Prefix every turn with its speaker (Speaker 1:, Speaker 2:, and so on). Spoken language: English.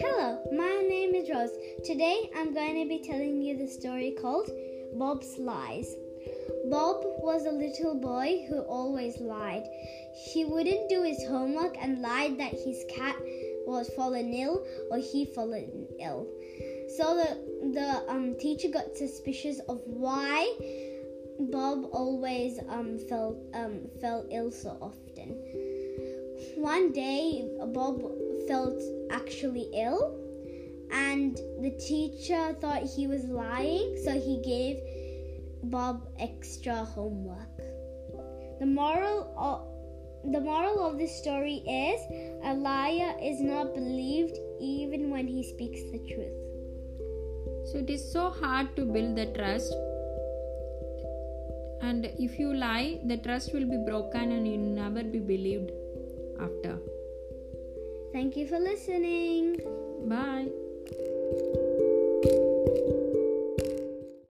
Speaker 1: Hello, my name is Rose. Today I'm going to be telling you the story called Bob's Lies. Bob was a little boy who always lied. He wouldn't do his homework and lied that his cat was fallen ill or he fallen ill. So the the um, teacher got suspicious of why Bob always um, felt um, fell ill so often. One day, Bob felt actually ill, and the teacher thought he was lying, so he gave Bob extra homework. The moral of the moral of this story is a liar is not believed even when he speaks the truth.
Speaker 2: So it is so hard to build the trust. And if you lie, the trust will be broken and you'll never be believed after.
Speaker 1: Thank you for listening.
Speaker 2: Bye.